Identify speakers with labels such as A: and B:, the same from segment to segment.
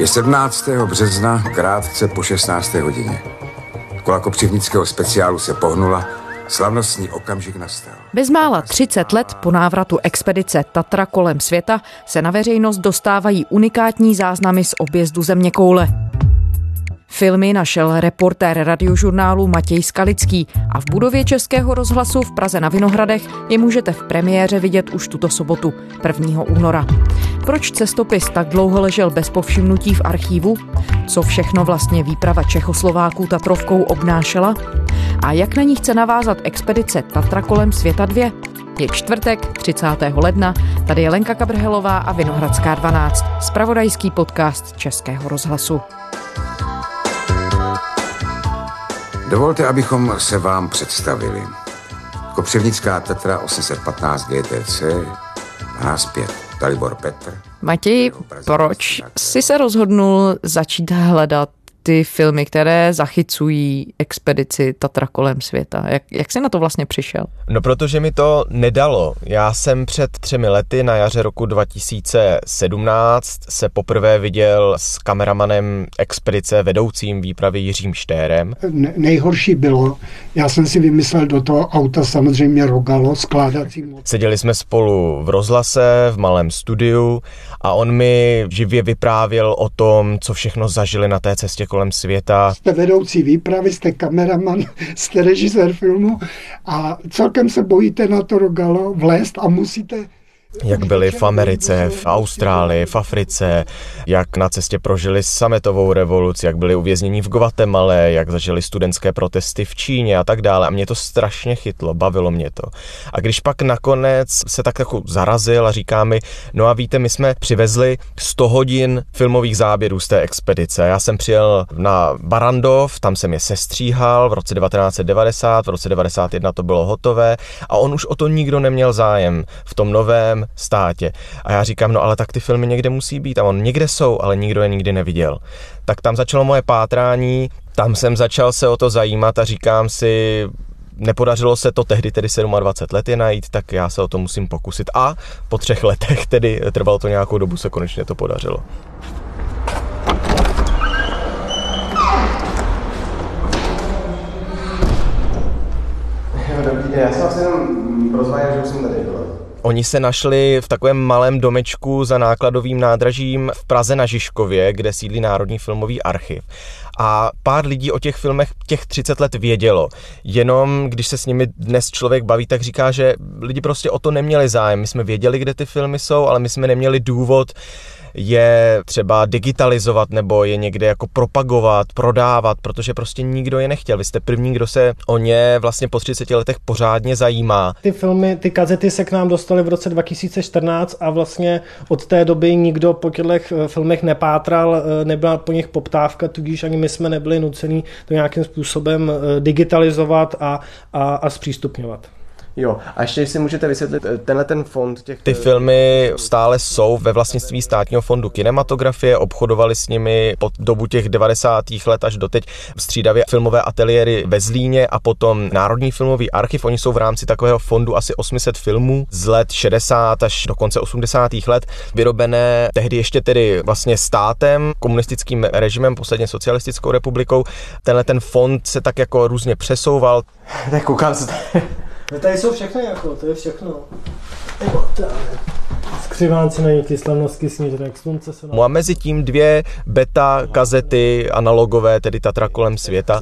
A: Je 17. března, krátce po 16. hodině. Kola kopřivnického speciálu se pohnula, slavnostní okamžik nastal.
B: Bezmála 30 let po návratu expedice Tatra kolem světa se na veřejnost dostávají unikátní záznamy z objezdu země koule. Filmy našel reportér radiožurnálu Matěj Skalický a v budově Českého rozhlasu v Praze na Vinohradech je můžete v premiéře vidět už tuto sobotu, 1. února. Proč cestopis tak dlouho ležel bez povšimnutí v archívu? Co všechno vlastně výprava Čechoslováků Tatrovkou obnášela? A jak na ní chce navázat expedice Tatra kolem světa 2? Je čtvrtek, 30. ledna, tady je Lenka Kabrhelová a Vinohradská 12, spravodajský podcast Českého rozhlasu.
A: Dovolte, abychom se vám představili. Kopřivnická Tatra 815 GTC, nás pět, Dalibor Petr.
B: Matěj, proč jsi se rozhodnul začít hledat ty filmy, které zachycují expedici Tatra kolem světa. Jak, jak jsi na to vlastně přišel?
C: No protože mi to nedalo. Já jsem před třemi lety na jaře roku 2017 se poprvé viděl s kameramanem expedice vedoucím výpravy Jiřím Štérem.
D: Ne- nejhorší bylo, já jsem si vymyslel do toho auta samozřejmě rogalo, skládací motor.
C: Seděli jsme spolu v rozhlase, v malém studiu a on mi živě vyprávěl o tom, co všechno zažili na té cestě kolem světa.
D: Jste vedoucí výpravy, jste kameraman, jste režisér filmu a celkem se bojíte na to rogalo vlézt a musíte
C: Jak byli v Americe, v Austrálii, v Africe, jak na cestě prožili sametovou revoluci, jak byli uvězněni v Guatemale, jak zažili studentské protesty v Číně a tak dále. A mě to strašně chytlo, bavilo mě to. A když pak nakonec se tak jako zarazil a říká mi, no a víte, my jsme přivezli 100 hodin filmových záběrů z té expedice. Já jsem přijel na Barandov, tam jsem je sestříhal v roce 1990, v roce 91 to bylo hotové a on už o to nikdo neměl zájem v tom novém státě. A já říkám, no ale tak ty filmy někde musí být a on někde jsou, ale nikdo je nikdy neviděl. Tak tam začalo moje pátrání, tam jsem začal se o to zajímat a říkám si, nepodařilo se to tehdy tedy 27 let je najít, tak já se o to musím pokusit. A po třech letech, tedy trvalo to nějakou dobu, se konečně to podařilo.
E: Dobrý den, já jsem asi jenom prozváněl, že už jsem tady. Bylo.
C: Oni se našli v takovém malém domečku za nákladovým nádražím v Praze na Žižkově, kde sídlí Národní filmový archiv. A pár lidí o těch filmech těch 30 let vědělo. Jenom když se s nimi dnes člověk baví, tak říká, že lidi prostě o to neměli zájem. My jsme věděli, kde ty filmy jsou, ale my jsme neměli důvod je třeba digitalizovat nebo je někde jako propagovat, prodávat, protože prostě nikdo je nechtěl. Vy jste první, kdo se o ně vlastně po 30 letech pořádně zajímá.
F: Ty filmy, ty kazety se k nám dostaly v roce 2014 a vlastně od té doby nikdo po těchto filmech nepátral, eh, nebyla po nich poptávka, tudíž ani my jsme nebyli nuceni to nějakým způsobem eh, digitalizovat a, a, a zpřístupňovat.
E: Jo, a ještě si můžete vysvětlit eh, tenhle ten fond těch...
C: Ty filmy stále jsou ve vlastnictví státního fondu kinematografie, obchodovali s nimi po dobu těch 90. let až doteď střídavě filmové ateliéry ve Zlíně a potom Národní filmový archiv. Oni jsou v rámci takového fondu asi 800 filmů z let 60 až do konce 80. let, vyrobené tehdy ještě tedy vlastně státem, komunistickým režimem, posledně socialistickou republikou. Tenhle ten fond se tak jako různě přesouval.
E: Tak koukám se tady.
F: No tady jsou všechno jako, to je všechno. Skřivánci na nich, slavnostky snížek, slunce se
C: No a mezi tím dvě beta kazety analogové, tedy Tatra kolem světa.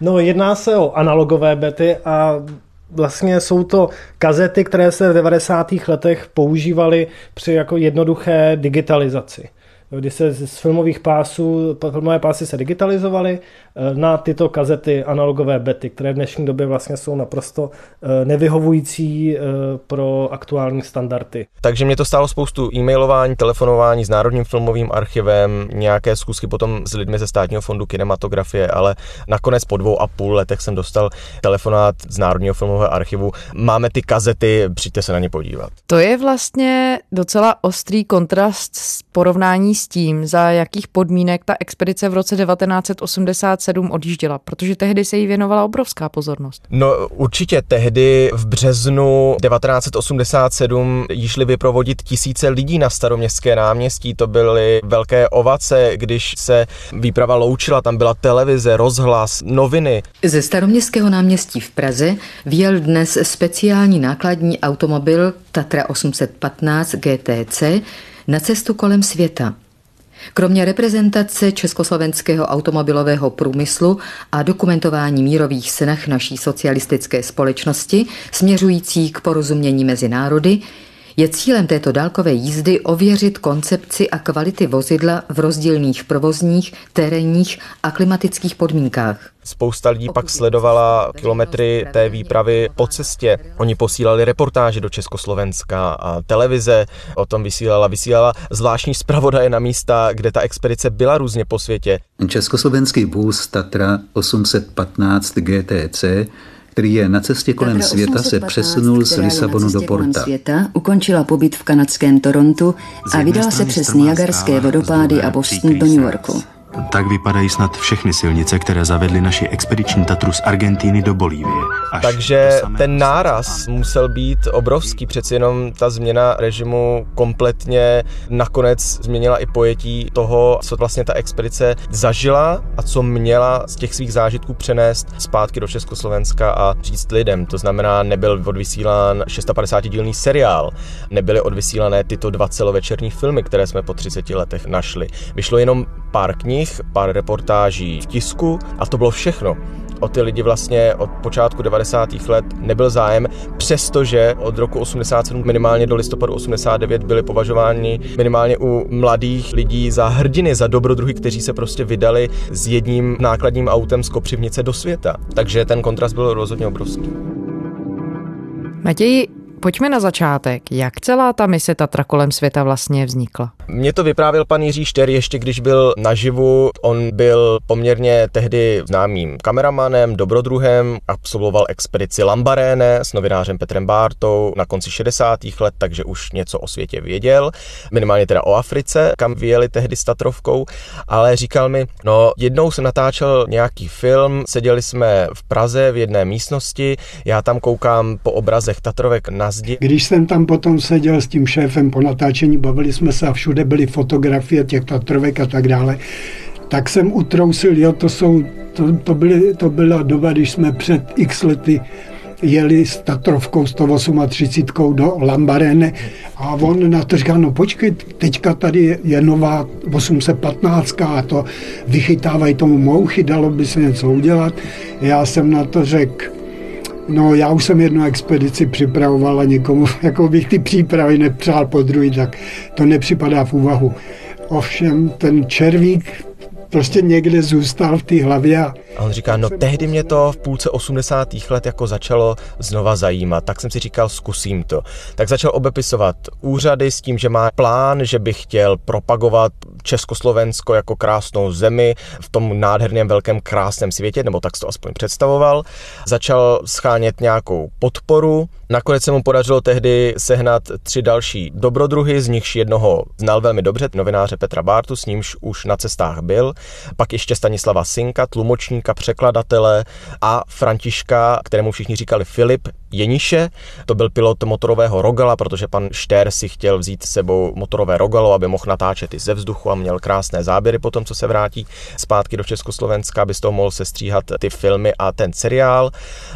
F: No, jedná se o analogové bety a vlastně jsou to kazety, které se v 90. letech používaly při jako jednoduché digitalizaci. Kdy se z filmových pásů, filmové pásy se digitalizovaly eh, na tyto kazety analogové bety, které v dnešní době vlastně jsou naprosto eh, nevyhovující eh, pro aktuální standardy.
C: Takže mě to stálo spoustu e-mailování, telefonování s Národním filmovým archivem, nějaké zkusky potom s lidmi ze státního fondu kinematografie, ale nakonec po dvou a půl letech jsem dostal telefonát z Národního filmového archivu. Máme ty kazety, přijďte se na ně podívat.
B: To je vlastně docela ostrý kontrast s porovnání s tím, za jakých podmínek ta expedice v roce 1987 odjížděla, protože tehdy se jí věnovala obrovská pozornost.
C: No určitě tehdy v březnu 1987 jí šli vyprovodit tisíce lidí na staroměstské náměstí, to byly velké ovace, když se výprava loučila, tam byla televize, rozhlas, noviny.
G: Ze staroměstského náměstí v Praze vyjel dnes speciální nákladní automobil Tatra 815 GTC na cestu kolem světa. Kromě reprezentace československého automobilového průmyslu a dokumentování mírových snah naší socialistické společnosti směřující k porozumění mezi národy, je cílem této dálkové jízdy ověřit koncepci a kvality vozidla v rozdílných provozních, terénních a klimatických podmínkách.
C: Spousta lidí pak sledovala kilometry té výpravy po cestě. Oni posílali reportáže do Československa a televize o tom vysílala. Vysílala zvláštní zpravodaje na místa, kde ta expedice byla různě po světě.
H: Československý vůz Tatra 815 GTC který je na cestě kolem světa, se přesunul z Lisabonu do Porta.
G: Světa, ukončila pobyt v kanadském Torontu a vydala se přes Niagarské vodopády a Boston do New Yorku.
I: Tak vypadají snad všechny silnice, které zavedly naši expediční Tatru z Argentíny do Bolívie.
C: Takže ten náraz musel být obrovský, přeci jenom ta změna režimu kompletně nakonec změnila i pojetí toho, co vlastně ta expedice zažila a co měla z těch svých zážitků přenést zpátky do Československa a říct lidem. To znamená, nebyl odvysílán 650-dílný seriál, nebyly odvysílané tyto dva celovečerní filmy, které jsme po 30 letech našli. Vyšlo jenom pár knih, pár reportáží v tisku a to bylo všechno. O ty lidi vlastně od počátku 90. let nebyl zájem, přestože od roku 87 minimálně do listopadu 89 byli považováni minimálně u mladých lidí za hrdiny, za dobrodruhy, kteří se prostě vydali s jedním nákladním autem z Kopřivnice do světa. Takže ten kontrast byl rozhodně obrovský.
B: Matěji, Pojďme na začátek. Jak celá ta mise Tatra kolem světa vlastně vznikla?
C: Mně to vyprávěl pan Jiří Šter ještě když byl naživu. On byl poměrně tehdy známým kameramanem, dobrodruhem, absolvoval expedici Lambaréne s novinářem Petrem Bártou na konci 60. let, takže už něco o světě věděl, minimálně teda o Africe, kam vyjeli tehdy s Tatrovkou, ale říkal mi, no jednou jsem natáčel nějaký film, seděli jsme v Praze v jedné místnosti, já tam koukám po obrazech Tatrovek na zdi.
D: Když jsem tam potom seděl s tím šéfem po natáčení, bavili jsme se a všude byly fotografie těch Tatrovek a tak dále, tak jsem utrousil, jo, to jsou, to, to, byly, to byla doba, když jsme před x lety jeli s Tatrovkou 138 do Lambarene a on na to říká, no počkej, teďka tady je nová 815 a to vychytávají tomu mouchy, dalo by se něco udělat. Já jsem na to řekl, No, já už jsem jednu expedici připravoval a někomu, jako bych ty přípravy nepřál po druhý, tak to nepřipadá v úvahu. Ovšem ten červík prostě někde zůstal v té hlavě. A,
C: a on říká, no tehdy mě to v půlce 80. let jako začalo znova zajímat, tak jsem si říkal, zkusím to. Tak začal obepisovat úřady s tím, že má plán, že by chtěl propagovat Československo jako krásnou zemi v tom nádherném velkém krásném světě, nebo tak to aspoň představoval. Začal schánět nějakou podporu, Nakonec se mu podařilo tehdy sehnat tři další dobrodruhy, z nichž jednoho znal velmi dobře, novináře Petra Bártu, s nímž už na cestách byl, pak ještě Stanislava Sinka, tlumočníka, překladatele a Františka, kterému všichni říkali Filip Jeniše, to byl pilot motorového Rogala, protože pan Štér si chtěl vzít s sebou motorové Rogalo, aby mohl natáčet i ze vzduchu a měl krásné záběry po tom, co se vrátí zpátky do Československa, aby z toho mohl sestříhat ty filmy a ten seriál.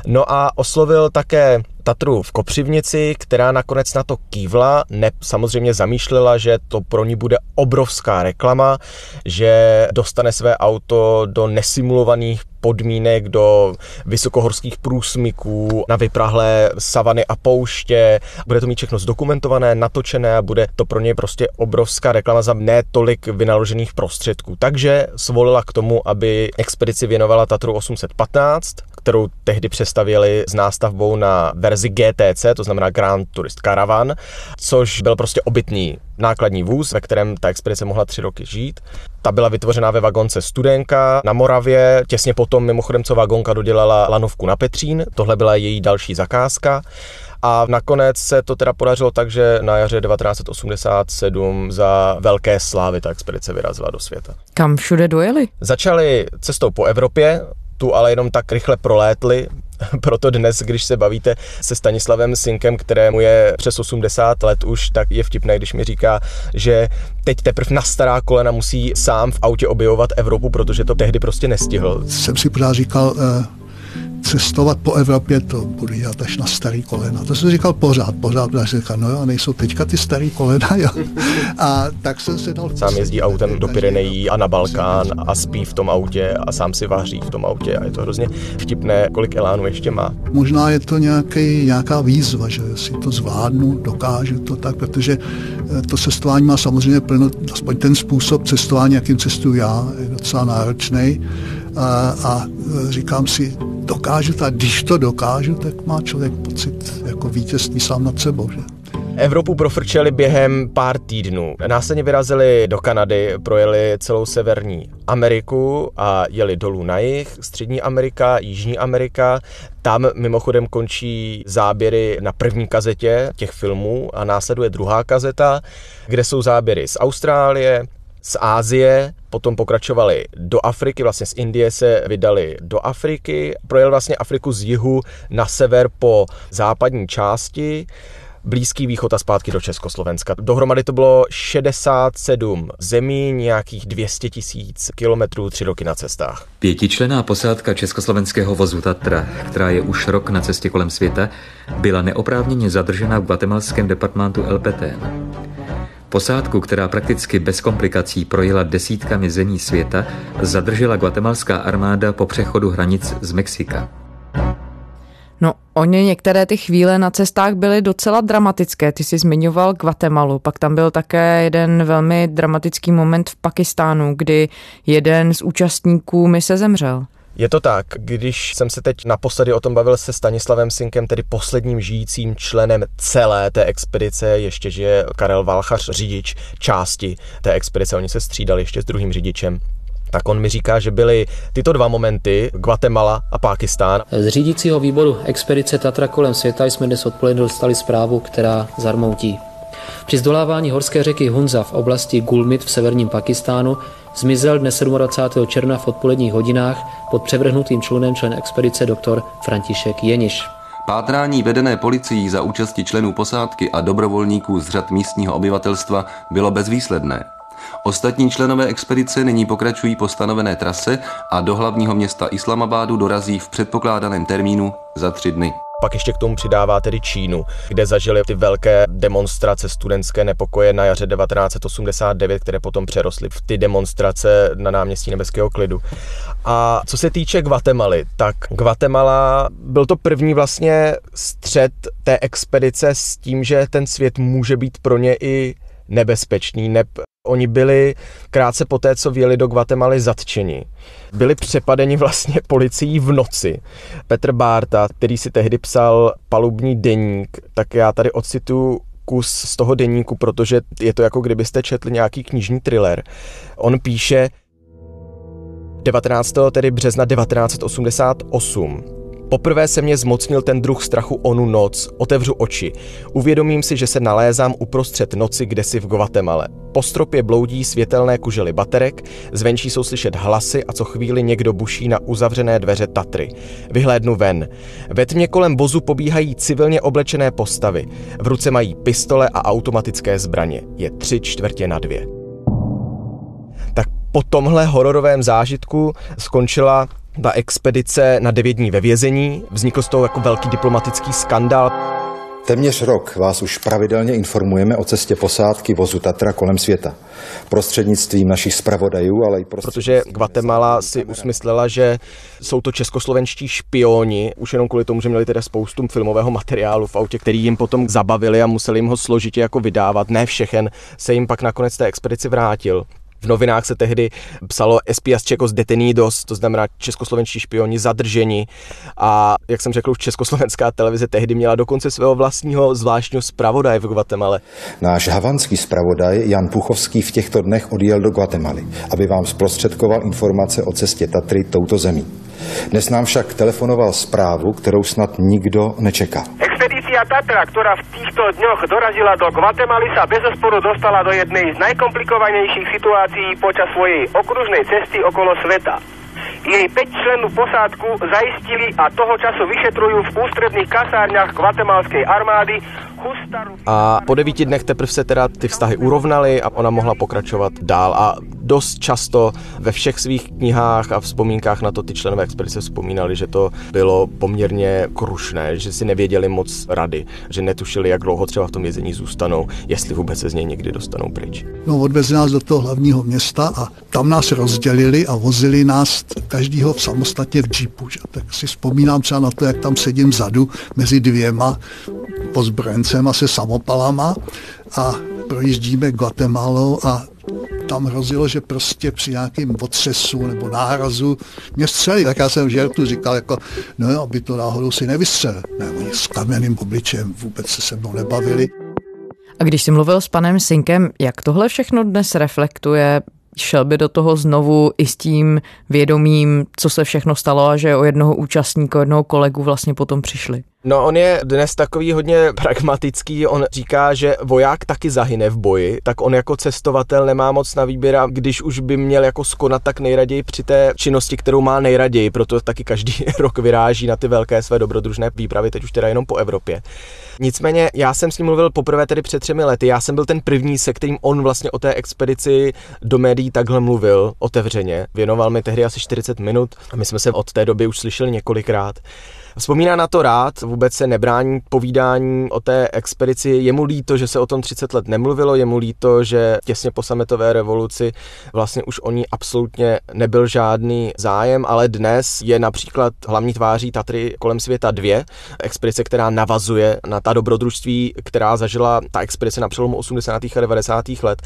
C: No a oslovil také Tatru v Kopřivnici, která nakonec na to kývla, ne, samozřejmě zamýšlela, že to pro ní bude obrovská reklama, že dostane své auto do nesimulovaných podmínek, do vysokohorských průsmyků, na vyprahlé savany a pouště. Bude to mít všechno zdokumentované, natočené a bude to pro něj prostě obrovská reklama za ne tolik vynaložených prostředků. Takže svolila k tomu, aby expedici věnovala Tatru 815, kterou tehdy přestavěli s nástavbou na verzi GTC, to znamená Grand Tourist Caravan, což byl prostě obytný nákladní vůz, ve kterém ta expedice mohla tři roky žít. Ta byla vytvořená ve vagonce Studenka na Moravě, těsně potom mimochodem, co vagonka dodělala lanovku na Petřín, tohle byla její další zakázka a nakonec se to teda podařilo tak, že na jaře 1987 za velké slávy ta expedice vyrazila do světa.
B: Kam všude dojeli?
C: Začali cestou po Evropě, tu ale jenom tak rychle prolétli, proto dnes, když se bavíte se Stanislavem Sinkem, kterému je přes 80 let už, tak je vtipné, když mi říká, že teď teprve na stará kolena musí sám v autě objevovat Evropu, protože to tehdy prostě nestihl.
J: Jsem si pořád říkal, eh cestovat po Evropě, to budu dělat až na starý kolena. To jsem říkal pořád, pořád, protože jsem říkal, no jo, nejsou teďka ty starý kolena, jo. A tak jsem se dal...
C: Sám jezdí autem do Pyrenejí a na Balkán a spí v tom autě a sám si vaří v tom autě a je to hrozně vtipné, kolik elánu ještě má.
J: Možná je to nějaký, nějaká výzva, že si to zvládnu, dokážu to tak, protože eh, to cestování má samozřejmě plno, aspoň ten způsob cestování, jakým cestuju já, je docela náročný a, a říkám si, dokážu to a když to dokážu, tak má člověk pocit jako vítězství sám nad sebou. Že?
C: Evropu profrčeli během pár týdnů. Následně vyrazili do Kanady, projeli celou severní Ameriku a jeli dolů na jih, Střední Amerika, Jižní Amerika. Tam mimochodem končí záběry na první kazetě těch filmů a následuje druhá kazeta, kde jsou záběry z Austrálie, z Ázie, potom pokračovali do Afriky, vlastně z Indie se vydali do Afriky, projel vlastně Afriku z jihu na sever po západní části, Blízký východ a zpátky do Československa. Dohromady to bylo 67 zemí, nějakých 200 tisíc kilometrů, tři roky na cestách.
K: Pětičlená posádka československého vozu Tatra, která je už rok na cestě kolem světa, byla neoprávněně zadržena v guatemalském departmentu LPT. Posádku, která prakticky bez komplikací projela desítkami zemí světa, zadržela guatemalská armáda po přechodu hranic z Mexika.
B: No, oni některé ty chvíle na cestách byly docela dramatické. Ty jsi zmiňoval Guatemalu, pak tam byl také jeden velmi dramatický moment v Pakistánu, kdy jeden z účastníků mi se zemřel.
C: Je to tak, když jsem se teď naposledy o tom bavil se Stanislavem Sinkem, tedy posledním žijícím členem celé té expedice, ještě že Karel Valchař, řidič části té expedice, oni se střídali ještě s druhým řidičem, tak on mi říká, že byly tyto dva momenty, Guatemala a Pákistán.
L: Z řídícího výboru expedice Tatra kolem světa jsme dnes odpoledne dostali zprávu, která zarmoutí. Při zdolávání horské řeky Hunza v oblasti Gulmit v severním Pakistánu zmizel dne 27. června v odpoledních hodinách pod převrhnutým člunem člen expedice doktor František Jeniš.
M: Pátrání vedené policií za účasti členů posádky a dobrovolníků z řad místního obyvatelstva bylo bezvýsledné. Ostatní členové expedice nyní pokračují po stanovené trase a do hlavního města Islamabádu dorazí v předpokládaném termínu za tři dny.
C: Pak ještě k tomu přidává tedy Čínu, kde zažili ty velké demonstrace studentské nepokoje na jaře 1989, které potom přerostly v ty demonstrace na náměstí Nebeského klidu. A co se týče Guatemaly, tak Guatemala byl to první vlastně střed té expedice s tím, že ten svět může být pro ně i nebezpečný, neb Oni byli krátce po té, co vjeli do Guatemaly zatčeni. Byli přepadeni vlastně policií v noci. Petr Bárta, který si tehdy psal palubní deník, tak já tady ocituju kus z toho deníku, protože je to jako kdybyste četli nějaký knižní thriller. On píše 19. tedy března 1988. Poprvé se mě zmocnil ten druh strachu onu noc, otevřu oči. Uvědomím si, že se nalézám uprostřed noci kdesi v Guatemala. Po stropě bloudí světelné kužely baterek, zvenčí jsou slyšet hlasy a co chvíli někdo buší na uzavřené dveře Tatry. Vyhlédnu ven. Ve tmě kolem vozu pobíhají civilně oblečené postavy. V ruce mají pistole a automatické zbraně. Je tři čtvrtě na dvě. Tak po tomhle hororovém zážitku skončila ta expedice na devět dní ve vězení, vznikl z toho jako velký diplomatický skandál.
N: Téměř rok vás už pravidelně informujeme o cestě posádky vozu Tatra kolem světa. Prostřednictvím našich zpravodajů, ale i
C: Protože Guatemala si usmyslela, že jsou to českoslovenští špioni, už jenom kvůli tomu, že měli teda spoustu filmového materiálu v autě, který jim potom zabavili a museli jim ho složitě jako vydávat. Ne všechen se jim pak nakonec té expedici vrátil. V novinách se tehdy psalo Espias Čekos detenidos, to znamená českoslovenští špioni zadrženi a jak jsem řekl, už československá televize tehdy měla dokonce svého vlastního zvláštního zpravodaje v Guatemala.
N: Náš havanský zpravodaj Jan Puchovský v těchto dnech odjel do Guatemaly, aby vám zprostředkoval informace o cestě Tatry touto zemí. Dnes nám však telefonoval zprávu, kterou snad nikdo nečeká.
O: Expedice Expedícia Tatra, ktorá v týchto dňoch dorazila do Guatemaly, sa bez dostala do jednej z najkomplikovanejších situácií počas svojej okružnej cesty okolo sveta. Jej 5 členů posádku zaistili a toho času vyšetrujú v ústredných kasárňach guatemalskej armády
C: a po devíti dnech teprve se teda ty vztahy urovnaly a ona mohla pokračovat dál. A dost často ve všech svých knihách a vzpomínkách na to ty členové expedice vzpomínali, že to bylo poměrně krušné, že si nevěděli moc rady, že netušili, jak dlouho třeba v tom vězení zůstanou, jestli vůbec se z něj někdy dostanou pryč.
J: No, odvezli nás do toho hlavního města a tam nás rozdělili a vozili nás každýho samostatně v džipu. Že? Tak si vzpomínám třeba na to, jak tam sedím vzadu mezi dvěma pozbrojencema se samopalama a projíždíme Guatemalou a tam hrozilo, že prostě při nějakém otřesu nebo nárazu mě střelí. Tak já jsem v žertu říkal, jako, no aby to náhodou si nevystřelil. Ne, oni s kamenným obličem vůbec se se mnou nebavili.
B: A když jsi mluvil s panem Sinkem, jak tohle všechno dnes reflektuje šel by do toho znovu i s tím vědomím, co se všechno stalo a že o jednoho účastníka, jednoho kolegu vlastně potom přišli.
C: No on je dnes takový hodně pragmatický, on říká, že voják taky zahyne v boji, tak on jako cestovatel nemá moc na výběr a když už by měl jako skonat tak nejraději při té činnosti, kterou má nejraději, proto taky každý rok vyráží na ty velké své dobrodružné výpravy, teď už teda jenom po Evropě. Nicméně já jsem s ním mluvil poprvé tedy před třemi lety, já jsem byl ten první, se kterým on vlastně o té expedici do médií takhle mluvil otevřeně. Věnoval mi tehdy asi 40 minut a my jsme se od té doby už slyšeli několikrát. Vzpomíná na to rád, vůbec se nebrání povídání o té expedici. Je mu líto, že se o tom 30 let nemluvilo, je mu líto, že těsně po sametové revoluci vlastně už o ní absolutně nebyl žádný zájem, ale dnes je například hlavní tváří Tatry kolem světa dvě, expedice, která navazuje na ta dobrodružství, která zažila ta expedice na přelomu 80. a 90. let.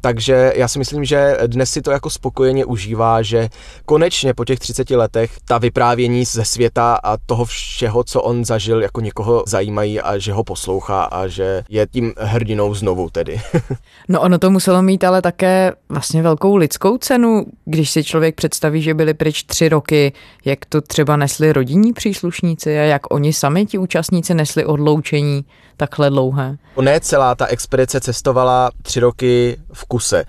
C: Takže já si myslím, že dnes si to jako spokojeně užívá, že konečně po těch 30 letech ta vyprávění ze světa a toho všeho, co on zažil, jako někoho zajímají a že ho poslouchá a že je tím hrdinou znovu tedy.
B: no ono to muselo mít ale také vlastně velkou lidskou cenu, když si člověk představí, že byli pryč tři roky, jak to třeba nesli rodinní příslušníci a jak oni sami ti účastníci nesli odloučení takhle dlouhé.
C: Ne celá ta expedice cestovala tři roky v kuse.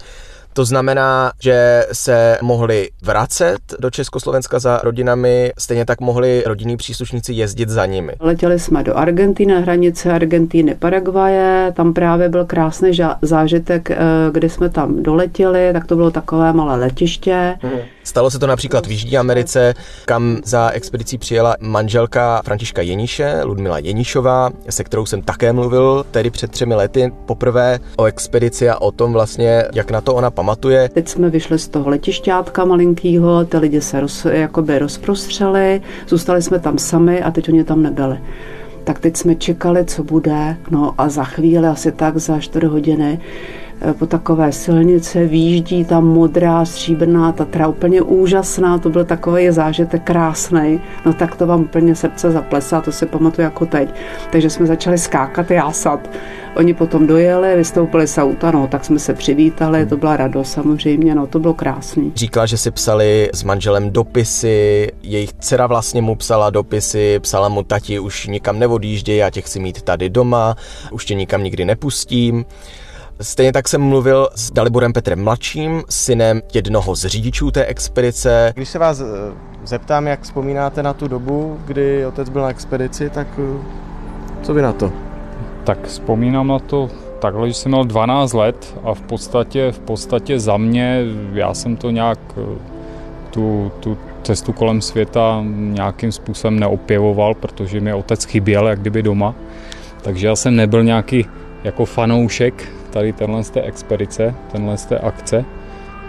C: To znamená, že se mohli vracet do Československa za rodinami, stejně tak mohli rodinní příslušníci jezdit za nimi.
P: Letěli jsme do Argentiny, hranice Argentíny, Paraguaje, tam právě byl krásný zážitek, eh, kdy jsme tam doletěli, tak to bylo takové malé letiště.
C: Hmm. Stalo se to například v Jižní Americe, kam za expedicí přijela manželka Františka Jeniše, Ludmila Jenišová, se kterou jsem také mluvil tedy před třemi lety poprvé o expedici a o tom vlastně, jak na to ona pamatuje.
P: Teď jsme vyšli z toho letišťátka malinkýho, ty lidi se roz, jakoby rozprostřeli, zůstali jsme tam sami a teď oni tam nebyli. Tak teď jsme čekali, co bude, no a za chvíli, asi tak za 4 hodiny, po takové silnice výjíždí tam modrá, stříbrná Tatra, úplně úžasná, to byl takový zážitek krásný, no tak to vám úplně srdce zaplesá, to si pamatuju jako teď. Takže jsme začali skákat, jásat Oni potom dojeli, vystoupili z auta, no, tak jsme se přivítali, to byla radost samozřejmě, no, to bylo krásný.
C: Říkala, že si psali s manželem dopisy, jejich dcera vlastně mu psala dopisy, psala mu tati, už nikam neodjížděj, já tě chci mít tady doma, už tě nikam nikdy nepustím. Stejně tak jsem mluvil s Daliborem Petrem mladším, synem jednoho z řidičů té expedice. Když se vás eh, zeptám, jak vzpomínáte na tu dobu, kdy otec byl na expedici, tak eh, co vy na to?
Q: Tak vzpomínám na to takhle, že jsem měl 12 let a v podstatě, v podstatě za mě, já jsem to nějak, eh, tu, tu cestu kolem světa nějakým způsobem neopěvoval, protože mi otec chyběl jak kdyby doma. Takže já jsem nebyl nějaký jako fanoušek tady tenhle z té expedice, tenhle z té akce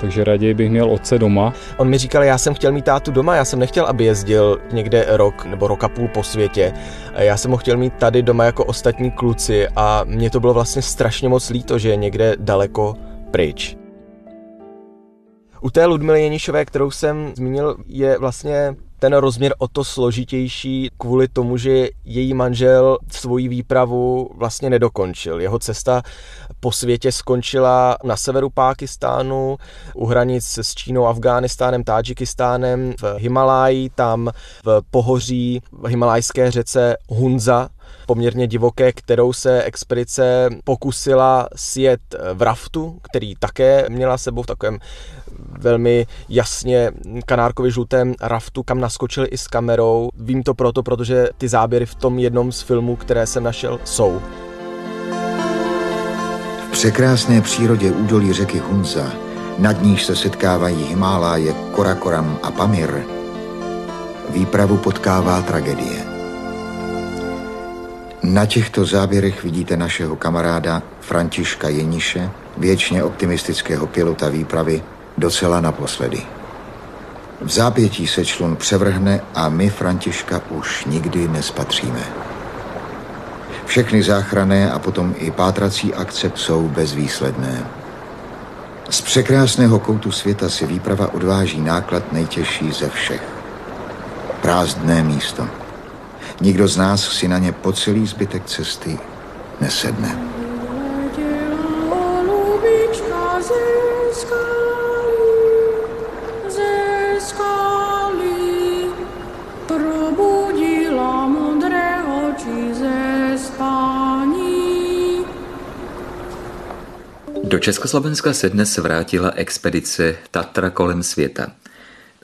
Q: takže raději bych měl otce doma.
C: On mi říkal, já jsem chtěl mít tátu doma, já jsem nechtěl, aby jezdil někde rok nebo roka půl po světě. Já jsem ho chtěl mít tady doma jako ostatní kluci a mě to bylo vlastně strašně moc líto, že je někde daleko pryč. U té Ludmily Jenišové, kterou jsem zmínil, je vlastně ten rozměr o to složitější kvůli tomu, že její manžel svoji výpravu vlastně nedokončil. Jeho cesta po světě skončila na severu Pákistánu, u hranic s Čínou, Afghánistánem, Tádžikistánem, v Himaláji, tam v pohoří v himalajské řece Hunza, poměrně divoké, kterou se expedice pokusila sjet v raftu, který také měla sebou v takovém velmi jasně kanárkově žlutém raftu, kam naskočili i s kamerou. Vím to proto, protože ty záběry v tom jednom z filmů, které jsem našel, jsou.
A: V překrásné přírodě údolí řeky Hunza, nad níž se setkávají Himáláje, Korakoram a Pamir, výpravu potkává tragédie. Na těchto záběrech vidíte našeho kamaráda Františka Jeniše, věčně optimistického pilota výpravy, docela naposledy. V zápětí se člun převrhne a my Františka už nikdy nespatříme. Všechny záchrané a potom i pátrací akce jsou bezvýsledné. Z překrásného koutu světa si výprava odváží náklad nejtěžší ze všech. Prázdné místo. Nikdo z nás si na ně po celý zbytek cesty nesedne.
K: Do Československa se dnes vrátila expedice Tatra kolem světa.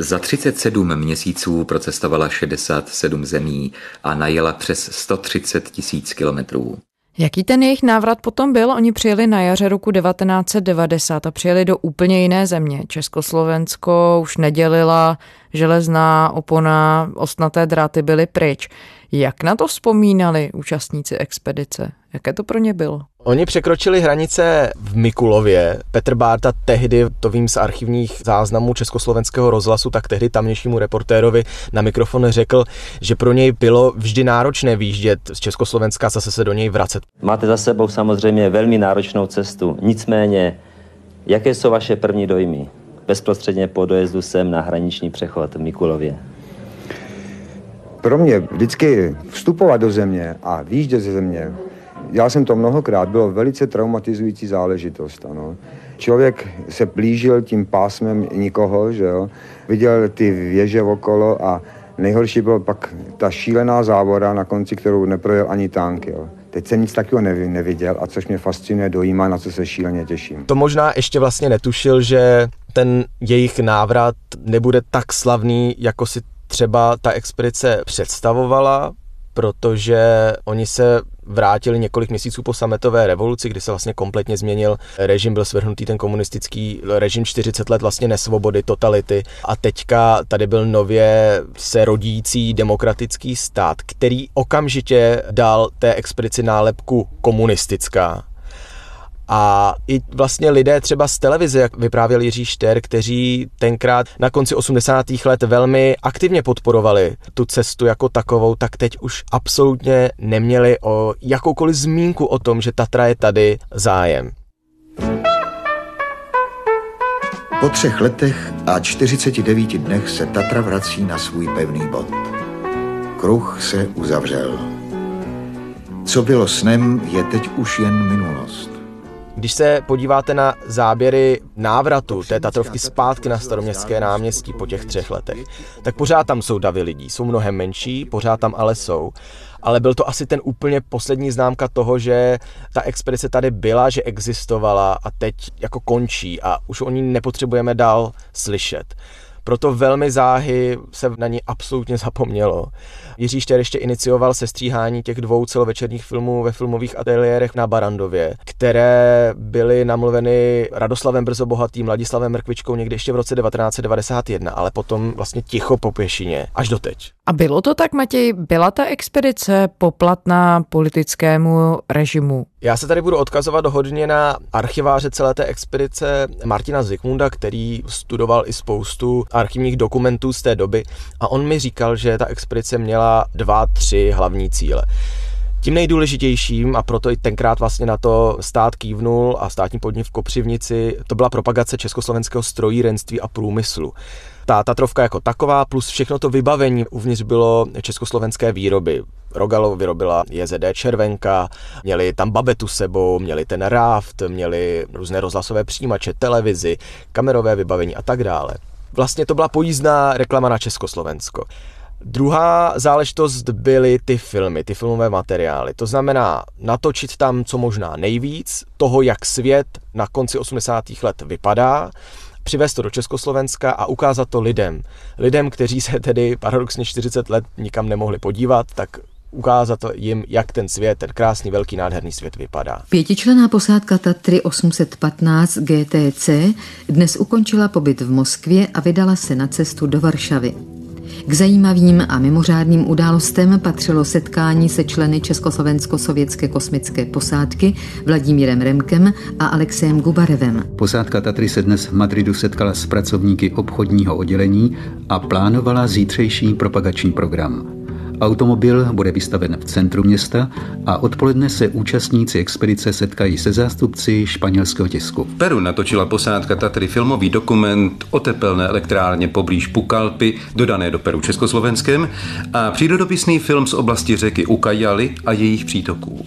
K: Za 37 měsíců procestovala 67 zemí a najela přes 130 tisíc kilometrů.
B: Jaký ten jejich návrat potom byl? Oni přijeli na jaře roku 1990 a přijeli do úplně jiné země. Československo už nedělila železná opona, ostnaté dráty byly pryč. Jak na to vzpomínali účastníci expedice? Jaké to pro ně bylo?
C: Oni překročili hranice v Mikulově. Petr Bárta tehdy, to vím z archivních záznamů Československého rozhlasu, tak tehdy tamnějšímu reportérovi na mikrofon řekl, že pro něj bylo vždy náročné výjíždět z Československa a zase se do něj vracet.
R: Máte za sebou samozřejmě velmi náročnou cestu. Nicméně, jaké jsou vaše první dojmy? Bezprostředně po dojezdu sem na hraniční přechod v Mikulově.
S: Pro mě vždycky vstupovat do země a výjíždět ze země já jsem to mnohokrát, bylo velice traumatizující záležitost, ano. Člověk se blížil tím pásmem nikoho, že jo, viděl ty věže okolo a nejhorší bylo pak ta šílená závora na konci, kterou neprojel ani tank, jo. Teď jsem nic takového neviděl a což mě fascinuje, dojímá, na co se šíleně těším.
C: To možná ještě vlastně netušil, že ten jejich návrat nebude tak slavný, jako si třeba ta expedice představovala, protože oni se vrátili několik měsíců po sametové revoluci, kdy se vlastně kompletně změnil režim, byl svrhnutý ten komunistický režim 40 let vlastně nesvobody, totality. A teďka tady byl nově se rodící demokratický stát, který okamžitě dal té expedici nálepku komunistická a i vlastně lidé třeba z televize, jak vyprávěl Jiří Šter, kteří tenkrát na konci 80. let velmi aktivně podporovali tu cestu jako takovou, tak teď už absolutně neměli o jakoukoliv zmínku o tom, že Tatra je tady zájem.
A: Po třech letech a 49 dnech se Tatra vrací na svůj pevný bod. Kruh se uzavřel. Co bylo snem, je teď už jen minulost.
C: Když se podíváte na záběry návratu té Tatrovky zpátky na staroměstské náměstí po těch třech letech, tak pořád tam jsou davy lidí. Jsou mnohem menší, pořád tam ale jsou. Ale byl to asi ten úplně poslední známka toho, že ta expedice tady byla, že existovala a teď jako končí a už o ní nepotřebujeme dál slyšet. Proto velmi záhy se na ní absolutně zapomnělo. Jiří Štěr ještě inicioval sestříhání těch dvou celovečerních filmů ve filmových ateliérech na Barandově, které byly namluveny Radoslavem Brzobohatým, Vladislavem Mrkvičkou někdy ještě v roce 1991, ale potom vlastně ticho po pěšině, až doteď.
B: A bylo to tak, Matěj? Byla ta expedice poplatná politickému režimu?
C: Já se tady budu odkazovat hodně na archiváře celé té expedice Martina Zikmunda, který studoval i spoustu archivních dokumentů z té doby a on mi říkal, že ta expedice měla dva, tři hlavní cíle. Tím nejdůležitějším, a proto i tenkrát vlastně na to stát kývnul a státní podnik v Kopřivnici, to byla propagace československého strojírenství a průmyslu ta Tatrovka jako taková, plus všechno to vybavení uvnitř bylo československé výroby. Rogalo vyrobila JZD Červenka, měli tam babetu sebou, měli ten raft, měli různé rozhlasové přijímače, televizi, kamerové vybavení a tak dále. Vlastně to byla pojízdná reklama na Československo. Druhá záležitost byly ty filmy, ty filmové materiály. To znamená natočit tam co možná nejvíc toho, jak svět na konci 80. let vypadá, přivést to do Československa a ukázat to lidem. Lidem, kteří se tedy paradoxně 40 let nikam nemohli podívat, tak ukázat jim, jak ten svět, ten krásný, velký, nádherný svět vypadá.
G: Pětičlená posádka Tatry 815 GTC dnes ukončila pobyt v Moskvě a vydala se na cestu do Varšavy. K zajímavým a mimořádným událostem patřilo setkání se členy Československo-sovětské kosmické posádky Vladimírem Remkem a Alexem Gubarevem.
H: Posádka Tatry se dnes v Madridu setkala s pracovníky obchodního oddělení a plánovala zítřejší propagační program. Automobil bude vystaven v centru města a odpoledne se účastníci expedice setkají se zástupci španělského tisku.
M: V Peru natočila posádka Tatry filmový dokument o tepelné elektrárně poblíž Pukalpy, dodané do Peru Československem, a přírodopisný film z oblasti řeky Ukajaly a jejich přítoků.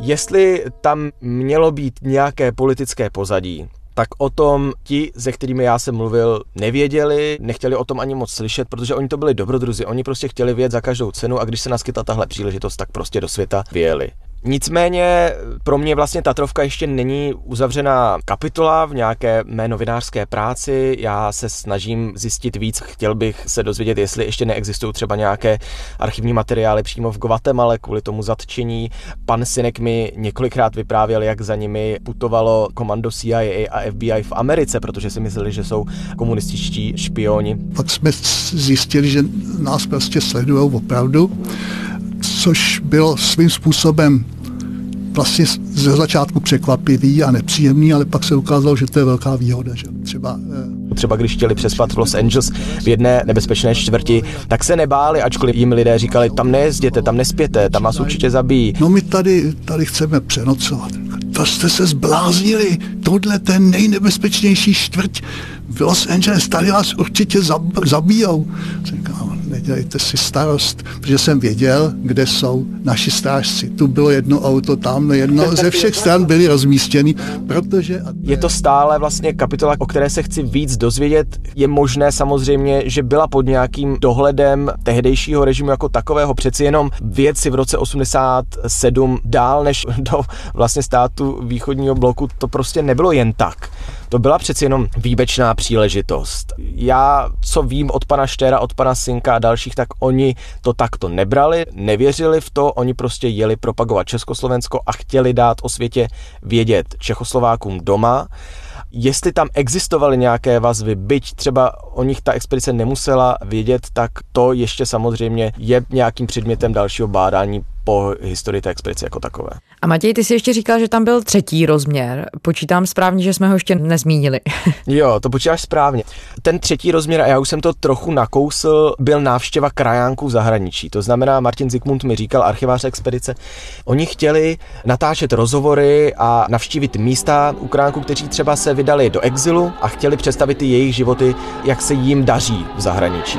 C: Jestli tam mělo být nějaké politické pozadí, tak o tom ti, se kterými já jsem mluvil, nevěděli, nechtěli o tom ani moc slyšet, protože oni to byli dobrodruzi, oni prostě chtěli vědět za každou cenu a když se naskytla tahle příležitost, tak prostě do světa vyjeli. Nicméně pro mě vlastně Tatrovka ještě není uzavřená kapitola v nějaké mé novinářské práci. Já se snažím zjistit víc. Chtěl bych se dozvědět, jestli ještě neexistují třeba nějaké archivní materiály přímo v Guatemala kvůli tomu zatčení. Pan Sinek mi několikrát vyprávěl, jak za nimi putovalo komando CIA a FBI v Americe, protože si mysleli, že jsou komunističtí špioni.
J: Pak jsme zjistili, že nás prostě sledují opravdu což bylo svým způsobem vlastně ze začátku překvapivý a nepříjemný, ale pak se ukázalo, že to je velká výhoda. Že třeba,
C: eh... třeba když chtěli přespat v Los Angeles v jedné nebezpečné čtvrti, tak se nebáli, ačkoliv jim lidé říkali, tam nejezděte, tam nespěte, tam vás určitě zabijí.
J: No my tady, tady chceme přenocovat. To jste se zbláznili, tohle ten nejnebezpečnější čtvrť v Los Angeles, tady vás určitě zabijou. Říkám, nedělejte si starost, protože jsem věděl, kde jsou naši strážci. Tu bylo jedno auto, tam jedno, ze všech stran byli rozmístěni, protože...
C: Je to stále vlastně kapitola, o které se chci víc dozvědět. Je možné samozřejmě, že byla pod nějakým dohledem tehdejšího režimu jako takového. Přeci jenom věci v roce 87 dál než do vlastně státu východního bloku, to prostě nebylo jen tak. To byla přeci jenom výjimečná příležitost. Já, co vím od pana Štéra, od pana Synka a dalších, tak oni to takto nebrali, nevěřili v to, oni prostě jeli propagovat Československo a chtěli dát o světě vědět Čechoslovákům doma jestli tam existovaly nějaké vazby, byť třeba o nich ta expedice nemusela vědět, tak to ještě samozřejmě je nějakým předmětem dalšího bádání po historii té expedice jako takové.
B: A Matěj, ty si ještě říkal, že tam byl třetí rozměr. Počítám správně, že jsme ho ještě nezmínili.
C: jo, to počítáš správně. Ten třetí rozměr, a já už jsem to trochu nakousl, byl návštěva krajánků v zahraničí. To znamená, Martin Zikmund mi říkal, archivář expedice, oni chtěli natáčet rozhovory a navštívit místa u krajánků, kteří třeba se vydali do exilu a chtěli představit i jejich životy, jak se jim daří v zahraničí.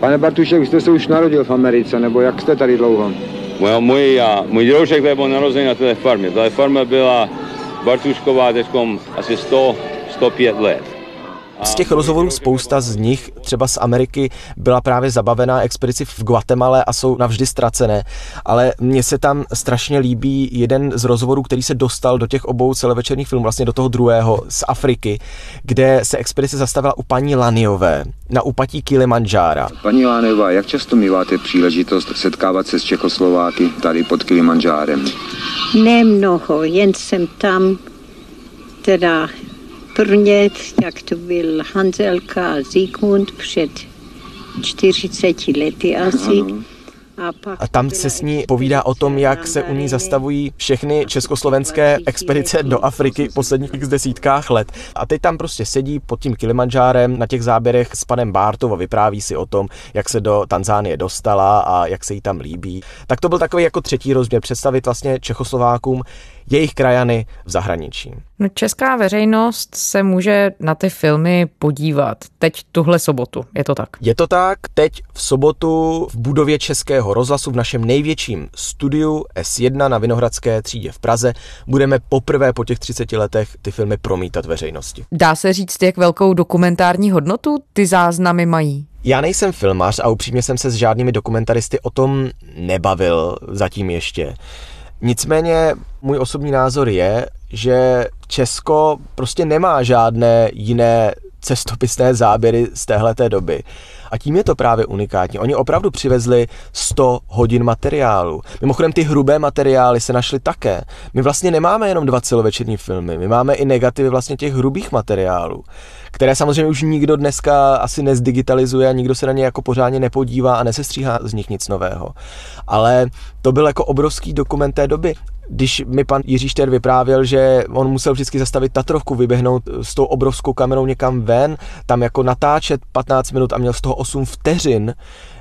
S: Pane Bartušek, jste se už narodil v Americe, nebo jak jste tady dlouho?
T: Well, můj, můj droužek byl narozený na té farmě. Ta farma byla Bartušková teď asi 100, 105 let.
C: Z těch rozhovorů spousta z nich, třeba z Ameriky, byla právě zabavená expedici v Guatemala a jsou navždy ztracené. Ale mně se tam strašně líbí jeden z rozhovorů, který se dostal do těch obou celovečerních filmů, vlastně do toho druhého z Afriky, kde se expedice zastavila u paní Laniové na úpatí Kilimanjára.
S: Paní Laniová, jak často míváte příležitost setkávat se s Čechoslováky tady pod Kilimanjárem?
U: Nemnoho, jen jsem tam teda Prvně, jak to byl Hanzelka a Zikmund před 40 lety asi.
C: A, a tam se s ní povídá o tom, jak se u ní zastavují všechny československé expedice do Afriky v posledních desítkách let. A teď tam prostě sedí pod tím Kilimanjárem na těch záběrech s panem Bártou a vypráví si o tom, jak se do Tanzánie dostala a jak se jí tam líbí. Tak to byl takový jako třetí rozměr, představit vlastně Čechoslovákům, jejich krajany v zahraničí.
B: No, česká veřejnost se může na ty filmy podívat teď tuhle sobotu, je to tak?
C: Je to tak, teď v sobotu v budově Českého rozhlasu v našem největším studiu S1 na Vinohradské třídě v Praze budeme poprvé po těch 30 letech ty filmy promítat veřejnosti.
B: Dá se říct, jak velkou dokumentární hodnotu ty záznamy mají?
C: Já nejsem filmař a upřímně jsem se s žádnými dokumentaristy o tom nebavil zatím ještě. Nicméně můj osobní názor je, že Česko prostě nemá žádné jiné cestopisné záběry z téhleté doby. A tím je to právě unikátní. Oni opravdu přivezli 100 hodin materiálu. Mimochodem ty hrubé materiály se našly také. My vlastně nemáme jenom dva celovečerní filmy, my máme i negativy vlastně těch hrubých materiálů, které samozřejmě už nikdo dneska asi nezdigitalizuje a nikdo se na ně jako pořádně nepodívá a nesestříhá z nich nic nového. Ale to byl jako obrovský dokument té doby když mi pan Jiří Šter vyprávěl, že on musel vždycky zastavit Tatrovku, vyběhnout s tou obrovskou kamerou někam ven, tam jako natáčet 15 minut a měl z toho 8 vteřin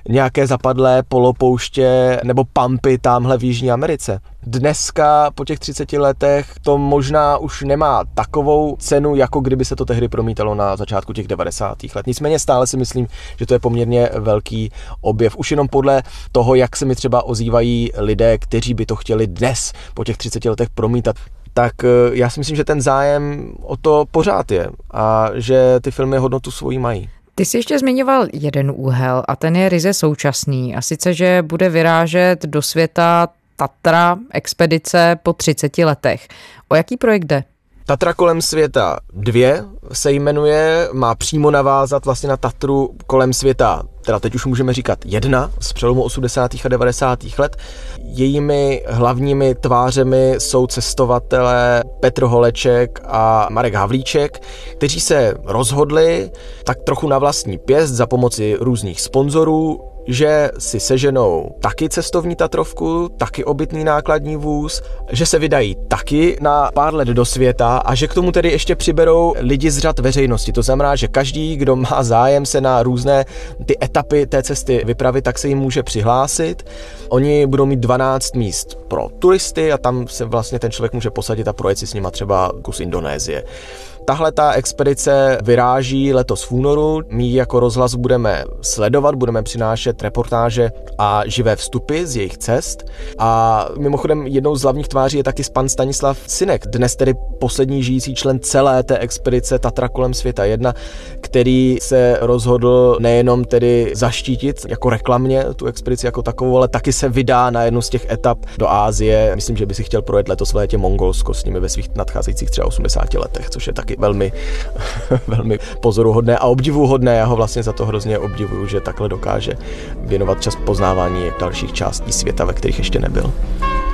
C: nějaké zapadlé polopouště nebo pampy tamhle v Jižní Americe. Dneska po těch 30 letech to možná už nemá takovou cenu, jako kdyby se to tehdy promítalo na začátku těch 90. let. Nicméně stále si myslím, že to je poměrně velký objev. Už jenom podle toho, jak se mi třeba ozývají lidé, kteří by to chtěli dnes po těch 30 letech promítat tak eh, já si myslím, že ten zájem o to pořád je a že ty filmy hodnotu svoji mají.
B: Ty jsi ještě zmiňoval jeden úhel a ten je ryze současný a sice, že bude vyrážet do světa Tatra expedice po 30 letech. O jaký projekt jde?
C: Tatra kolem světa 2 se jmenuje, má přímo navázat vlastně na Tatru kolem světa, teda teď už můžeme říkat jedna z přelomu 80. a 90. let. Jejími hlavními tvářemi jsou cestovatelé Petr Holeček a Marek Havlíček, kteří se rozhodli tak trochu na vlastní pěst za pomoci různých sponzorů že si seženou taky cestovní Tatrovku, taky obytný nákladní vůz, že se vydají taky na pár let do světa a že k tomu tedy ještě přiberou lidi z řad veřejnosti. To znamená, že každý, kdo má zájem se na různé ty etapy té cesty vypravit, tak se jim může přihlásit. Oni budou mít 12 míst pro turisty a tam se vlastně ten člověk může posadit a projet si s nima třeba kus Indonésie. Tahle ta expedice vyráží letos v únoru. My jako rozhlas budeme sledovat, budeme přinášet reportáže a živé vstupy z jejich cest. A mimochodem jednou z hlavních tváří je taky pan Stanislav Sinek, dnes tedy poslední žijící člen celé té expedice Tatra kolem světa 1, který se rozhodl nejenom tedy zaštítit jako reklamně tu expedici jako takovou, ale taky se vydá na jednu z těch etap do Ázie. Myslím, že by si chtěl projet letos v létě Mongolsko s nimi ve svých nadcházejících třeba 80 letech, což je taky velmi, velmi pozoruhodné a obdivuhodné. Já ho vlastně za to hrozně obdivuju, že takhle dokáže věnovat čas poznávání dalších částí světa, ve kterých ještě nebyl.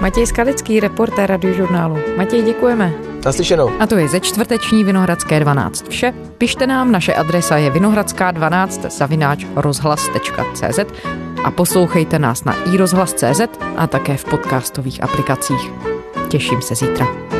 B: Matěj Skalický, reportér radiožurnálu. Matěj, děkujeme.
C: Naslyšenou.
B: A to je ze čtvrteční Vinohradské 12 vše. Pište nám, naše adresa je vinohradská12 zavináč rozhlas.cz a poslouchejte nás na iRozhlas.cz a také v podcastových aplikacích. Těším se zítra.